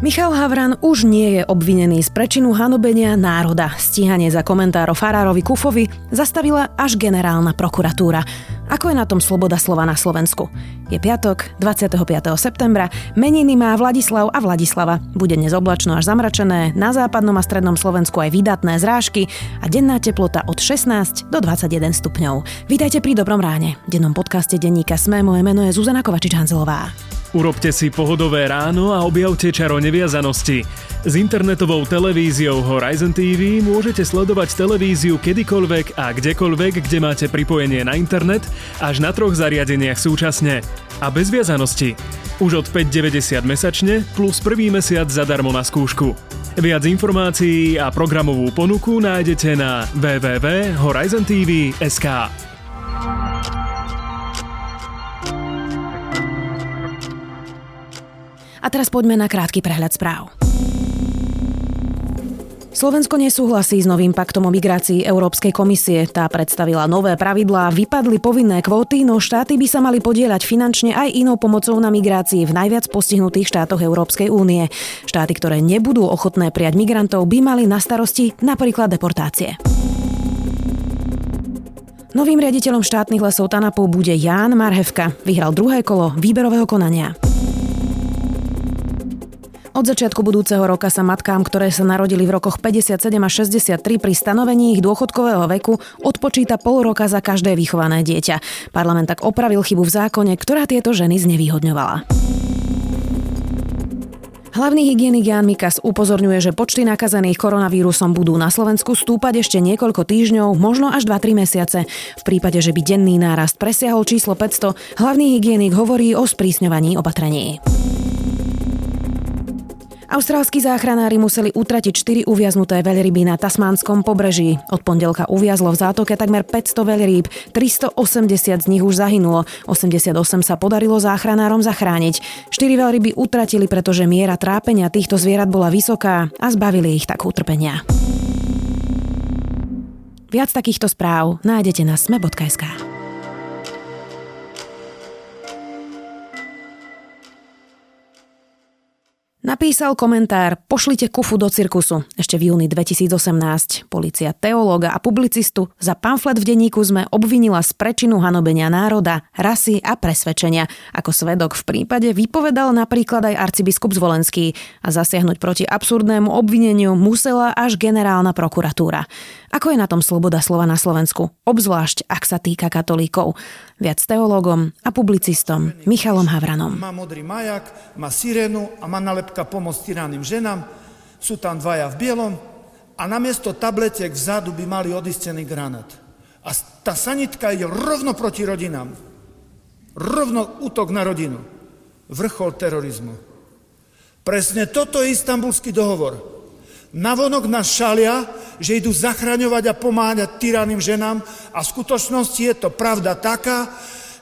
Michal Havran už nie je obvinený z prečinu hanobenia národa. Stíhanie za komentár o Farárovi Kufovi zastavila až generálna prokuratúra. Ako je na tom sloboda slova na Slovensku? Je piatok, 25. septembra, meniny má Vladislav a Vladislava. Bude dnes oblačno až zamračené, na západnom a strednom Slovensku aj vydatné zrážky a denná teplota od 16 do 21 stupňov. Vítajte pri Dobrom ráne. V dennom podcaste denníka Sme, moje meno je Zuzana Kovačič-Hanzelová. Urobte si pohodové ráno a objavte čaro neviazanosti. S internetovou televíziou Horizon TV môžete sledovať televíziu kedykoľvek a kdekoľvek, kde máte pripojenie na internet, až na troch zariadeniach súčasne. A bez viazanosti. Už od 5,90 mesačne plus prvý mesiac zadarmo na skúšku. Viac informácií a programovú ponuku nájdete na www.horizontv.sk. A teraz poďme na krátky prehľad správ. Slovensko nesúhlasí s novým paktom o migrácii Európskej komisie. Tá predstavila nové pravidlá, vypadli povinné kvóty, no štáty by sa mali podieľať finančne aj inou pomocou na migrácii v najviac postihnutých štátoch Európskej únie. Štáty, ktoré nebudú ochotné prijať migrantov, by mali na starosti napríklad deportácie. Novým riaditeľom štátnych lesov Tanapu bude Ján Marhevka. Vyhral druhé kolo výberového konania. Od začiatku budúceho roka sa matkám, ktoré sa narodili v rokoch 57 a 63 pri stanovení ich dôchodkového veku, odpočíta pol roka za každé vychované dieťa. Parlament tak opravil chybu v zákone, ktorá tieto ženy znevýhodňovala. Hlavný hygienik Jan Mikas upozorňuje, že počty nakazených koronavírusom budú na Slovensku stúpať ešte niekoľko týždňov, možno až 2-3 mesiace. V prípade, že by denný nárast presiahol číslo 500, hlavný hygienik hovorí o sprísňovaní opatrení. Austrálsky záchranári museli utratiť 4 uviaznuté veľryby na tasmánskom pobreží. Od pondelka uviazlo v zátoke takmer 500 veľrýb, 380 z nich už zahynulo, 88 sa podarilo záchranárom zachrániť. 4 veľryby utratili, pretože miera trápenia týchto zvierat bola vysoká a zbavili ich tak utrpenia. Viac takýchto správ nájdete na sme.sk. Napísal komentár Pošlite kufu do cirkusu ešte v júni 2018. Polícia teológa a publicistu za pamflet v denníku sme obvinila z prečinu hanobenia národa, rasy a presvedčenia. Ako svedok v prípade vypovedal napríklad aj arcibiskup Zvolenský a zasiahnuť proti absurdnému obvineniu musela až generálna prokuratúra. Ako je na tom sloboda slova na Slovensku, obzvlášť ak sa týka katolíkov? Viac teológom a publicistom Michalom Havranom. Má modrý majak, má sirénu a má nalepka pomoc tyránnym ženám. Sú tam dvaja v bielom a namiesto tabletiek vzadu by mali odistený granát. A tá sanitka ide rovno proti rodinám. Rovno útok na rodinu. Vrchol terorizmu. Presne toto je istambulský dohovor. Navonok nás šalia, že idú zachraňovať a pomáhať tyranným ženám a v skutočnosti je to pravda taká,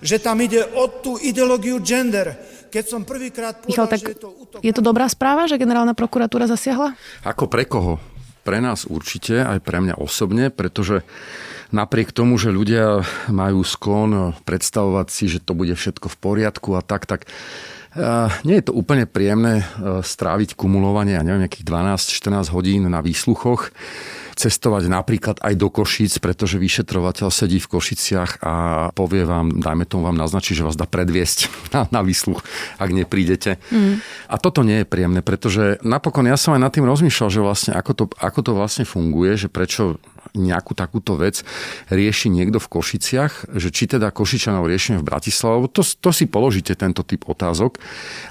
že tam ide o tú ideológiu gender. Keď som prvýkrát povedal, Michal, tak že je to útok... Je to dobrá správa, že generálna prokuratúra zasiahla? Ako pre koho? Pre nás určite, aj pre mňa osobne, pretože napriek tomu, že ľudia majú sklon predstavovať si, že to bude všetko v poriadku a tak, tak nie je to úplne príjemné e, stráviť kumulovanie, ja neviem, nejakých 12-14 hodín na výsluchoch cestovať napríklad aj do Košíc, pretože vyšetrovateľ sedí v Košiciach a povie vám, dajme tomu vám naznačí, že vás dá predviesť na, na výsluch, ak neprídete. Mm. A toto nie je príjemné, pretože napokon ja som aj nad tým rozmýšľal, že vlastne ako to, ako to vlastne funguje, že prečo nejakú takúto vec rieši niekto v Košiciach, že či teda Košičanov riešime v Bratislave, to, to si položíte tento typ otázok,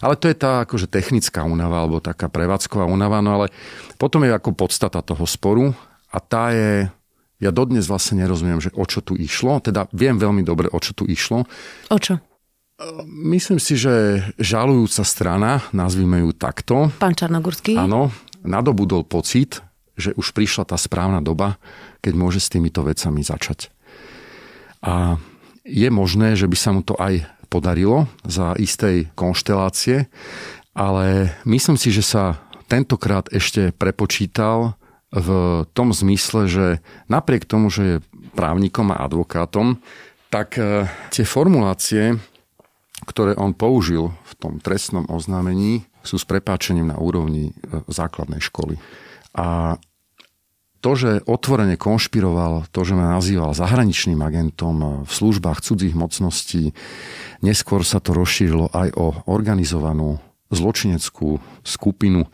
ale to je tá akože technická únava alebo taká prevádzková únava, no ale potom je ako podstata toho sporu a tá je, ja dodnes vlastne nerozumiem, že o čo tu išlo. Teda viem veľmi dobre, o čo tu išlo. O čo? Myslím si, že žalujúca strana, nazvime ju takto. Pán Čarnogurský? Áno, nadobudol pocit, že už prišla tá správna doba, keď môže s týmito vecami začať. A je možné, že by sa mu to aj podarilo za istej konštelácie, ale myslím si, že sa tentokrát ešte prepočítal v tom zmysle, že napriek tomu, že je právnikom a advokátom, tak e, tie formulácie, ktoré on použil v tom trestnom oznámení, sú s prepáčením na úrovni e, základnej školy. A to, že otvorene konšpiroval, to, že ma nazýval zahraničným agentom v službách cudzích mocností, neskôr sa to rozšírilo aj o organizovanú zločineckú skupinu,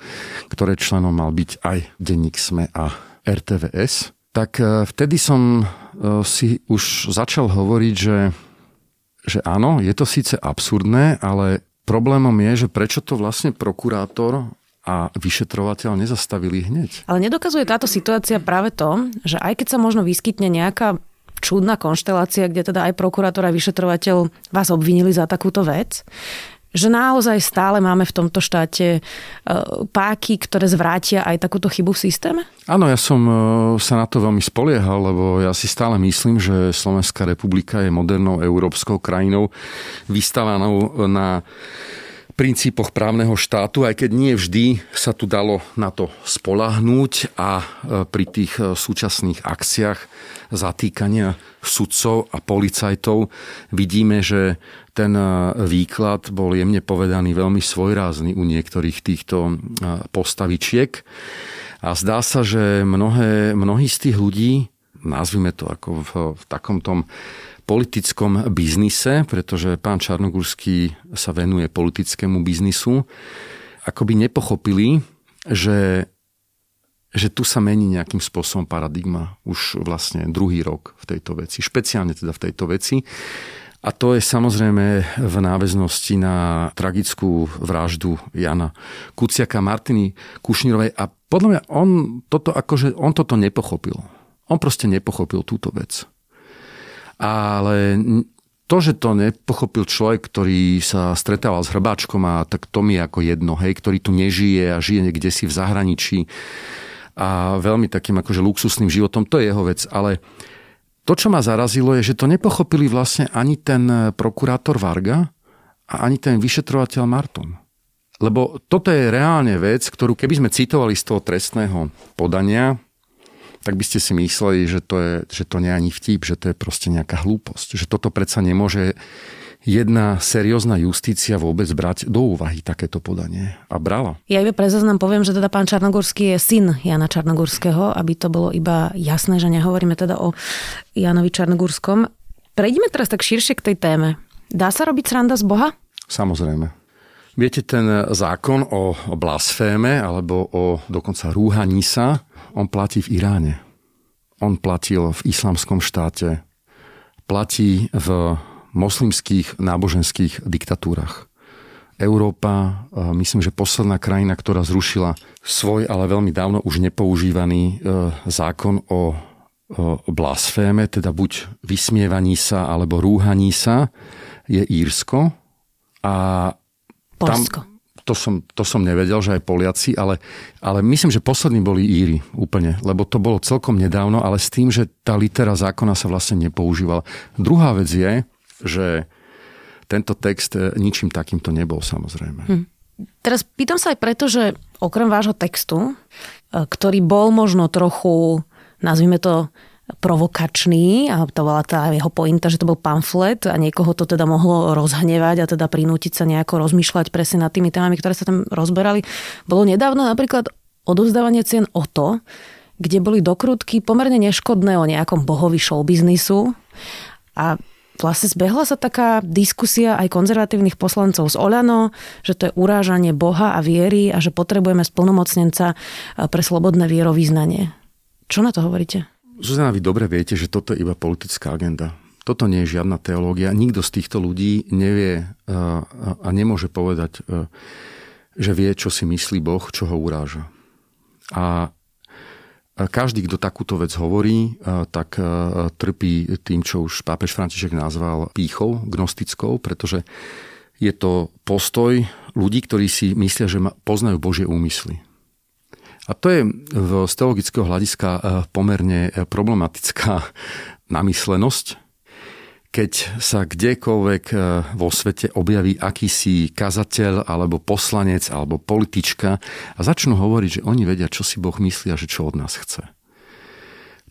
ktoré členom mal byť aj denník SME a RTVS, tak e, vtedy som e, si už začal hovoriť, že, že áno, je to síce absurdné, ale problémom je, že prečo to vlastne prokurátor a vyšetrovateľ nezastavili hneď. Ale nedokazuje táto situácia práve to, že aj keď sa možno vyskytne nejaká čudná konštelácia, kde teda aj prokurátor a vyšetrovateľ vás obvinili za takúto vec, že naozaj stále máme v tomto štáte e, páky, ktoré zvrátia aj takúto chybu v systéme? Áno, ja som e, sa na to veľmi spoliehal, lebo ja si stále myslím, že Slovenská republika je modernou európskou krajinou vystavanou na princípoch právneho štátu, aj keď nie vždy sa tu dalo na to spolahnúť a e, pri tých e, súčasných akciách zatýkania sudcov a policajtov vidíme, že ten e, výklad bol jemne povedaný veľmi svojrázny u niektorých týchto postavičiek. A zdá sa, že mnohé, mnohí z tých ľudí, nazvime to ako v, v takom politickom biznise, pretože pán Čarnogurský sa venuje politickému biznisu, akoby nepochopili, že, že tu sa mení nejakým spôsobom paradigma už vlastne druhý rok v tejto veci, špeciálne teda v tejto veci. A to je samozrejme v náväznosti na tragickú vraždu Jana Kuciaka Martiny Kušnírovej. A podľa mňa on toto, akože, on toto nepochopil. On proste nepochopil túto vec. Ale to, že to nepochopil človek, ktorý sa stretával s hrbáčkom a tak to mi ako jedno, hej, ktorý tu nežije a žije niekde si v zahraničí a veľmi takým akože luxusným životom, to je jeho vec. Ale to, čo ma zarazilo, je, že to nepochopili vlastne ani ten prokurátor Varga a ani ten vyšetrovateľ Marton. Lebo toto je reálne vec, ktorú keby sme citovali z toho trestného podania, tak by ste si mysleli, že to, je, že to nie je ani vtip, že to je proste nejaká hlúposť. Že toto predsa nemôže jedna seriózna justícia vôbec brať do úvahy takéto podanie. A brala. Ja iba pre zaznam poviem, že teda pán Čarnogórský je syn Jana Čarnogórského, aby to bolo iba jasné, že nehovoríme teda o Janovi Čarnogórskom. Prejdime teraz tak širšie k tej téme. Dá sa robiť sranda z Boha? Samozrejme. Viete, ten zákon o blasféme alebo o dokonca rúhaní sa, on platí v Iráne. On platil v islamskom štáte. Platí v moslimských náboženských diktatúrach. Európa, myslím, že posledná krajina, ktorá zrušila svoj, ale veľmi dávno už nepoužívaný e, zákon o blasféme, teda buď vysmievaní sa alebo rúhaní sa, je Írsko. A Polsko. To som, to som nevedel, že aj Poliaci, ale, ale myslím, že poslední boli Íry úplne, lebo to bolo celkom nedávno, ale s tým, že tá litera zákona sa vlastne nepoužívala. Druhá vec je, že tento text eh, ničím takýmto nebol samozrejme. Hm. Teraz pýtam sa aj preto, že okrem vášho textu, eh, ktorý bol možno trochu, nazvime to, provokačný a to bola tá jeho pointa, že to bol pamflet a niekoho to teda mohlo rozhnevať a teda prinútiť sa nejako rozmýšľať presne nad tými témami, ktoré sa tam rozberali. Bolo nedávno napríklad odovzdávanie cien o to, kde boli dokrutky pomerne neškodné o nejakom bohovi showbiznisu a vlastne zbehla sa taká diskusia aj konzervatívnych poslancov z Oľano, že to je urážanie Boha a viery a že potrebujeme splnomocnenca pre slobodné vierovýznanie. Čo na to hovoríte? Zuzana, vy dobre viete, že toto je iba politická agenda. Toto nie je žiadna teológia. Nikto z týchto ľudí nevie eh, a nemôže povedať, eh, že vie, čo si myslí Boh, čo ho uráža. A každý, kto takúto vec hovorí, eh, tak trpí tým, čo už pápež František nazval pýchou gnostickou, pretože je to postoj ľudí, ktorí si myslia, že poznajú Božie úmysly. A to je z teologického hľadiska e, pomerne e, problematická namyslenosť, keď sa kdekoľvek e, vo svete objaví akýsi kazateľ alebo poslanec alebo politička a začnú hovoriť, že oni vedia, čo si Boh myslí a že čo od nás chce.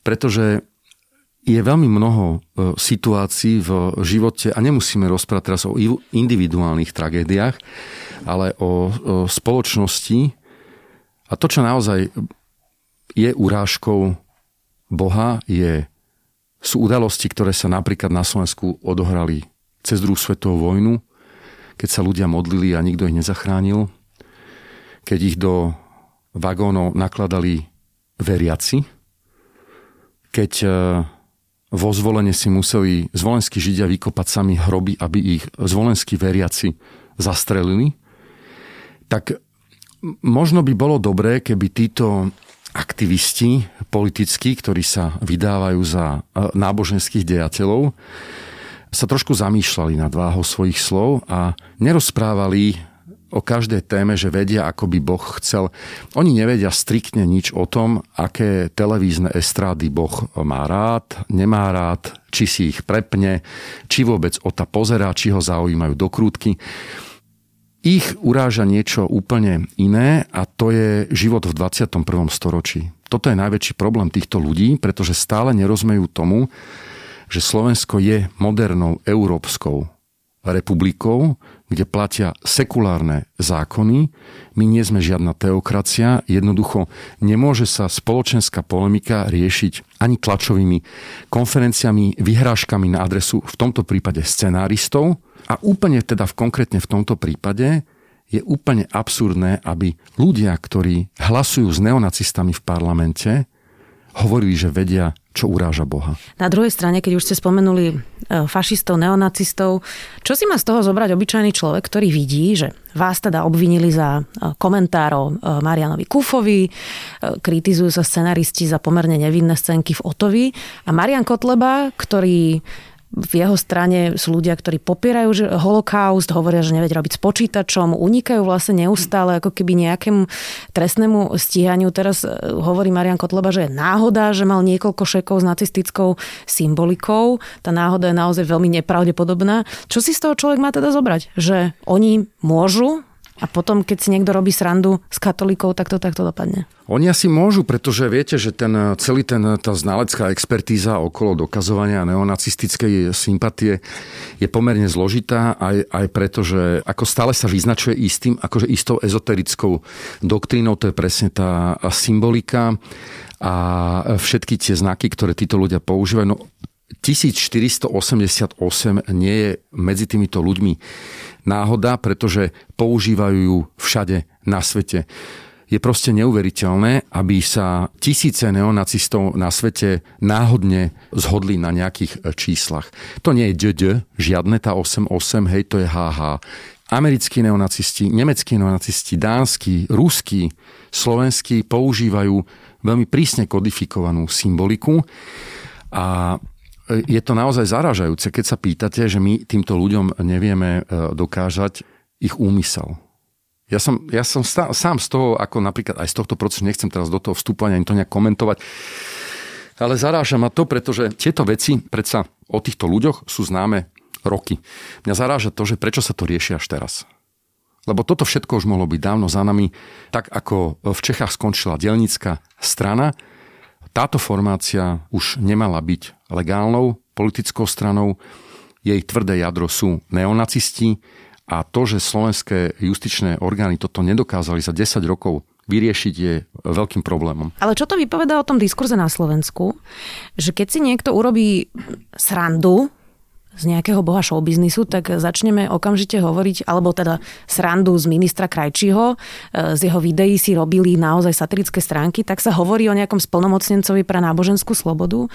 Pretože je veľmi mnoho situácií v živote, a nemusíme rozprávať teraz o individuálnych tragédiách, ale o, spoločnosti. A to, čo naozaj je urážkou Boha, je, sú udalosti, ktoré sa napríklad na Slovensku odohrali cez druhú svetovú vojnu, keď sa ľudia modlili a nikto ich nezachránil, keď ich do vagónov nakladali veriaci, keď e, vo zvolenie si museli zvolenskí židia vykopať sami hroby, aby ich zvolenskí veriaci zastrelili, tak možno by bolo dobré, keby títo aktivisti politickí, ktorí sa vydávajú za e, náboženských dejateľov, sa trošku zamýšľali nad váhou svojich slov a nerozprávali o každej téme, že vedia, ako by Boh chcel. Oni nevedia striktne nič o tom, aké televízne estrády Boh má rád, nemá rád, či si ich prepne, či vôbec o ta pozerá, či ho zaujímajú do krútky. Ich uráža niečo úplne iné a to je život v 21. storočí. Toto je najväčší problém týchto ľudí, pretože stále nerozmejú tomu, že Slovensko je modernou európskou republikou, kde platia sekulárne zákony. My nie sme žiadna teokracia. Jednoducho nemôže sa spoločenská polemika riešiť ani tlačovými konferenciami, vyhrážkami na adresu v tomto prípade scenáristov. A úplne teda v, konkrétne v tomto prípade je úplne absurdné, aby ľudia, ktorí hlasujú s neonacistami v parlamente, hovorili, že vedia, čo uráža Boha. Na druhej strane, keď už ste spomenuli e, fašistov, neonacistov, čo si má z toho zobrať obyčajný človek, ktorý vidí, že vás teda obvinili za e, komentár o e, Marianovi Kufovi, kritizujú sa scenaristi za pomerne nevinné scénky v Otovi a Marian Kotleba, ktorý v jeho strane sú ľudia, ktorí popierajú že holokaust, hovoria, že nevedia robiť s počítačom, unikajú vlastne neustále ako keby nejakému trestnému stíhaniu. Teraz e, hovorí Marian Kotleba, že je náhoda, že mal niekoľko šekov s nacistickou symbolikou. Tá náhoda je naozaj veľmi nepravdepodobná. Čo si z toho človek má teda zobrať? Že oni môžu a potom, keď si niekto robí srandu s katolíkov, tak to takto dopadne. Oni asi môžu, pretože viete, že ten, celý ten, tá znalecká expertíza okolo dokazovania neonacistickej sympatie je pomerne zložitá aj, aj preto, že ako stále sa vyznačuje istým, akože istou ezoterickou doktrínou, to je presne tá symbolika a všetky tie znaky, ktoré títo ľudia používajú. No, 1488 nie je medzi týmito ľuďmi náhoda, pretože používajú ju všade na svete. Je proste neuveriteľné, aby sa tisíce neonacistov na svete náhodne zhodli na nejakých e, číslach. To nie je DD, žiadne tá 88, hej, to je HH. Americkí neonacisti, nemeckí neonacisti, dánsky, ruskí, slovenskí používajú veľmi prísne kodifikovanú symboliku a je to naozaj zaražajúce, keď sa pýtate, že my týmto ľuďom nevieme e, dokážať ich úmysel. Ja som, ja som stá, sám z toho, ako napríklad aj z tohto procesu, nechcem teraz do toho vstúpať ani to nejak komentovať, ale zaráža ma to, pretože tieto veci predsa o týchto ľuďoch sú známe roky. Mňa zaráža to, že prečo sa to rieši až teraz. Lebo toto všetko už mohlo byť dávno za nami, tak ako v Čechách skončila delnická strana, táto formácia už nemala byť legálnou politickou stranou. Jej tvrdé jadro sú neonacisti a to, že slovenské justičné orgány toto nedokázali za 10 rokov vyriešiť je veľkým problémom. Ale čo to vypovedá o tom diskurze na Slovensku? Že keď si niekto urobí srandu z nejakého boha showbiznisu, tak začneme okamžite hovoriť, alebo teda srandu z ministra Krajčího, e, z jeho videí si robili naozaj satirické stránky, tak sa hovorí o nejakom splnomocnencovi pre náboženskú slobodu.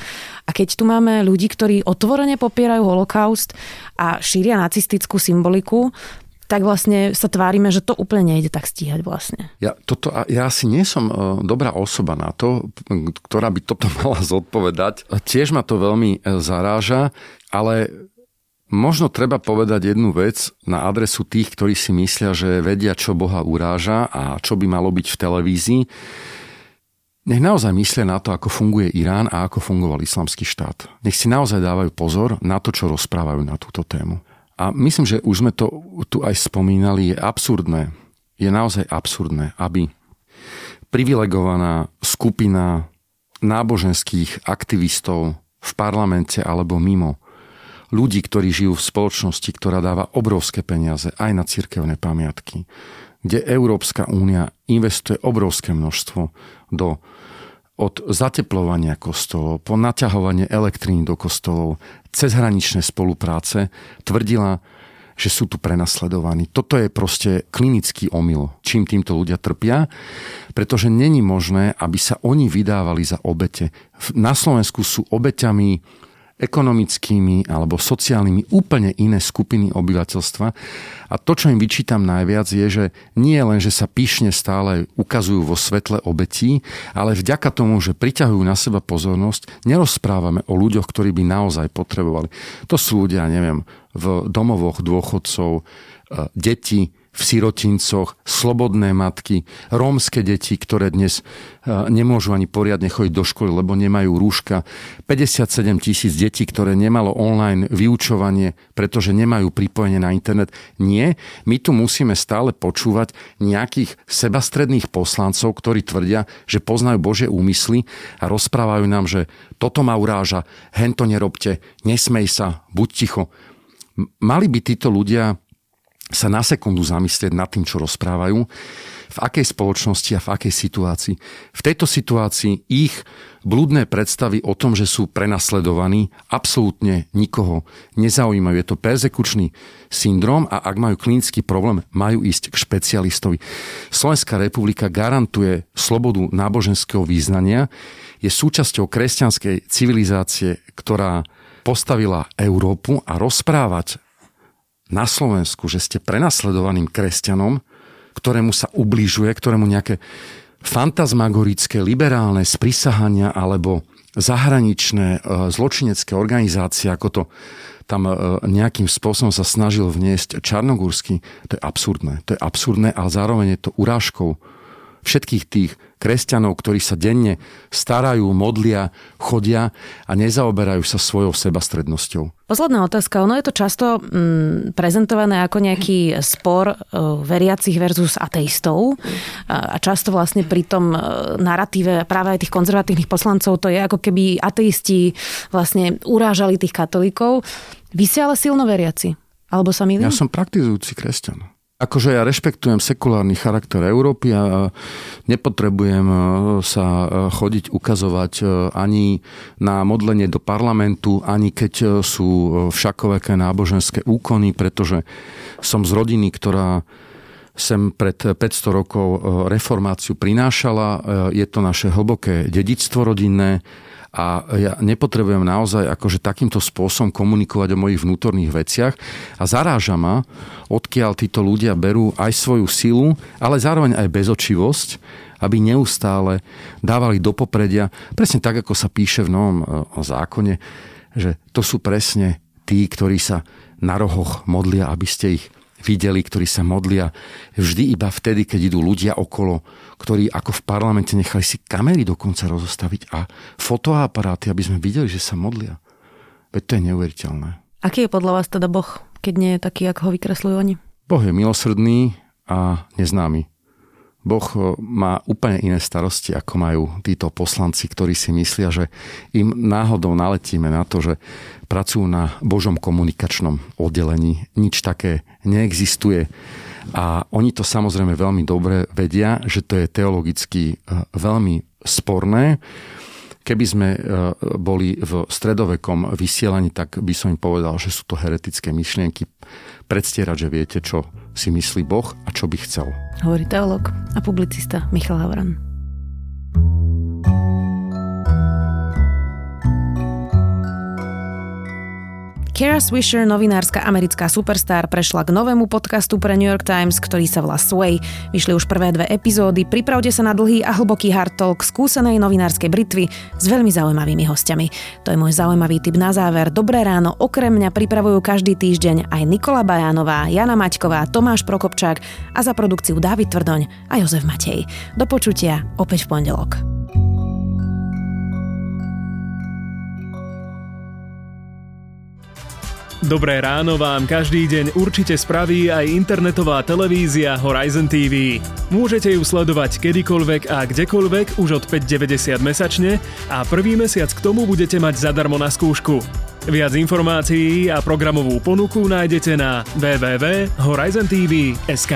A keď tu máme ľudí, ktorí otvorene popierajú holokaust a šíria nacistickú symboliku, tak vlastne sa tvárime, že to úplne nejde tak stíhať vlastne. Ja, toto, ja asi nie som e, dobrá osoba na to, ktorá by toto mala zodpovedať. Tiež ma to veľmi e, zaráža, ale možno treba povedať jednu vec na adresu tých, ktorí si myslia, že vedia, čo Boha uráža a čo by malo byť v televízii. Nech naozaj myslia na to, ako funguje Irán a ako fungoval islamský štát. Nech si naozaj dávajú pozor na to, čo rozprávajú na túto tému. A myslím, že už sme to tu aj spomínali, je absurdné, je naozaj absurdné, aby privilegovaná skupina náboženských aktivistov v parlamente alebo mimo, ľudí, ktorí žijú v spoločnosti, ktorá dáva obrovské peniaze aj na cirkevné pamiatky, kde Európska únia investuje obrovské množstvo do od zateplovania kostolov po naťahovanie elektríny do kostolov, cezhraničné spolupráce, tvrdila, že sú tu prenasledovaní. Toto je proste klinický omyl, čím týmto ľudia trpia, pretože není možné, aby sa oni vydávali za obete. Na Slovensku sú obeťami ekonomickými alebo sociálnymi úplne iné skupiny obyvateľstva. A to, čo im vyčítam najviac, je, že nie len, že sa píšne stále ukazujú vo svetle obetí, ale vďaka tomu, že priťahujú na seba pozornosť, nerozprávame o ľuďoch, ktorí by naozaj potrebovali. To sú ľudia, neviem, v domovoch dôchodcov, e, deti, v sirotincoch, slobodné matky, rómske deti, ktoré dnes e, nemôžu ani poriadne chodiť do školy, lebo nemajú rúška. 57 tisíc detí, ktoré nemalo online vyučovanie, pretože nemajú pripojenie na internet. Nie, my tu musíme stále počúvať nejakých sebastredných poslancov, ktorí tvrdia, že poznajú Bože úmysly a rozprávajú nám, že toto ma uráža, hen to nerobte, nesmej sa, buď ticho. Mali by títo ľudia sa na sekundu zamyslieť nad tým, čo rozprávajú, v akej spoločnosti a v akej situácii. V tejto situácii ich blúdne predstavy o tom, že sú prenasledovaní, absolútne nikoho nezaujímajú. Je to persekučný syndrom a ak majú klinický problém, majú ísť k špecialistovi. Slovenská republika garantuje slobodu náboženského význania, je súčasťou kresťanskej civilizácie, ktorá postavila Európu a rozprávať na Slovensku, že ste prenasledovaným kresťanom, ktorému sa ubližuje, ktorému nejaké fantasmagorické, liberálne sprisahania alebo zahraničné e, zločinecké organizácie, ako to tam e, nejakým spôsobom sa snažil vniesť Čarnogórsky, to je absurdné. To je absurdné, ale zároveň je to urážkou všetkých tých kresťanov, ktorí sa denne starajú, modlia, chodia a nezaoberajú sa svojou sebastrednosťou. Posledná otázka. Ono je to často mm, prezentované ako nejaký spor uh, veriacich versus ateistov. A často vlastne pri tom uh, narratíve práve aj tých konzervatívnych poslancov to je ako keby ateisti vlastne urážali tých katolíkov. Vy ste ale silno veriaci. Alebo sa milím? Ja som praktizujúci kresťan. Akože ja rešpektujem sekulárny charakter Európy a nepotrebujem e, sa e, chodiť ukazovať e, ani na modlenie do parlamentu, ani keď sú všakoveké náboženské úkony, pretože som z rodiny, ktorá sem pred 500 rokov reformáciu prinášala. Je to naše hlboké dedictvo rodinné a ja nepotrebujem naozaj akože takýmto spôsobom komunikovať o mojich vnútorných veciach. A zaráža ma, odkiaľ títo ľudia berú aj svoju silu, ale zároveň aj bezočivosť, aby neustále dávali do popredia, presne tak, ako sa píše v novom e, zákone, že to sú presne tí, ktorí sa na rohoch modlia, aby ste ich videli, ktorí sa modlia vždy iba vtedy, keď idú ľudia okolo, ktorí ako v parlamente nechali si kamery dokonca rozostaviť a fotoaparáty, aby sme videli, že sa modlia. Veď to je neuveriteľné. Aký je podľa vás teda Boh, keď nie je taký, ako ho vykresľujú oni? Boh je milosrdný a neznámy. Boh eh, má úplne iné starosti, ako majú títo poslanci, ktorí si myslia, že im náhodou naletíme na to, že pracujú na Božom komunikačnom oddelení. Nič také neexistuje. A oni to samozrejme veľmi dobre vedia, že to je teologicky eh, veľmi sporné. Keby sme eh, boli v stredovekom vysielaní, tak by som im povedal, že sú to heretické myšlienky. Predstierať, že viete, čo si myslí Boh a čo by chcel. Hovorí teolog a publicista Michal Havran. Kara Swisher, novinárska americká superstar, prešla k novému podcastu pre New York Times, ktorý sa volá Sway. Vyšli už prvé dve epizódy. Pripravte sa na dlhý a hlboký hard talk skúsenej novinárskej britvy s veľmi zaujímavými hostiami. To je môj zaujímavý tip na záver. Dobré ráno okrem mňa pripravujú každý týždeň aj Nikola Bajánová, Jana Maťková, Tomáš Prokopčák a za produkciu Dávid Tvrdoň a Jozef Matej. Do počutia opäť v pondelok. Dobré ráno vám každý deň určite spraví aj internetová televízia Horizon TV. Môžete ju sledovať kedykoľvek a kdekoľvek už od 5,90 mesačne a prvý mesiac k tomu budete mať zadarmo na skúšku. Viac informácií a programovú ponuku nájdete na www.horizontv.sk.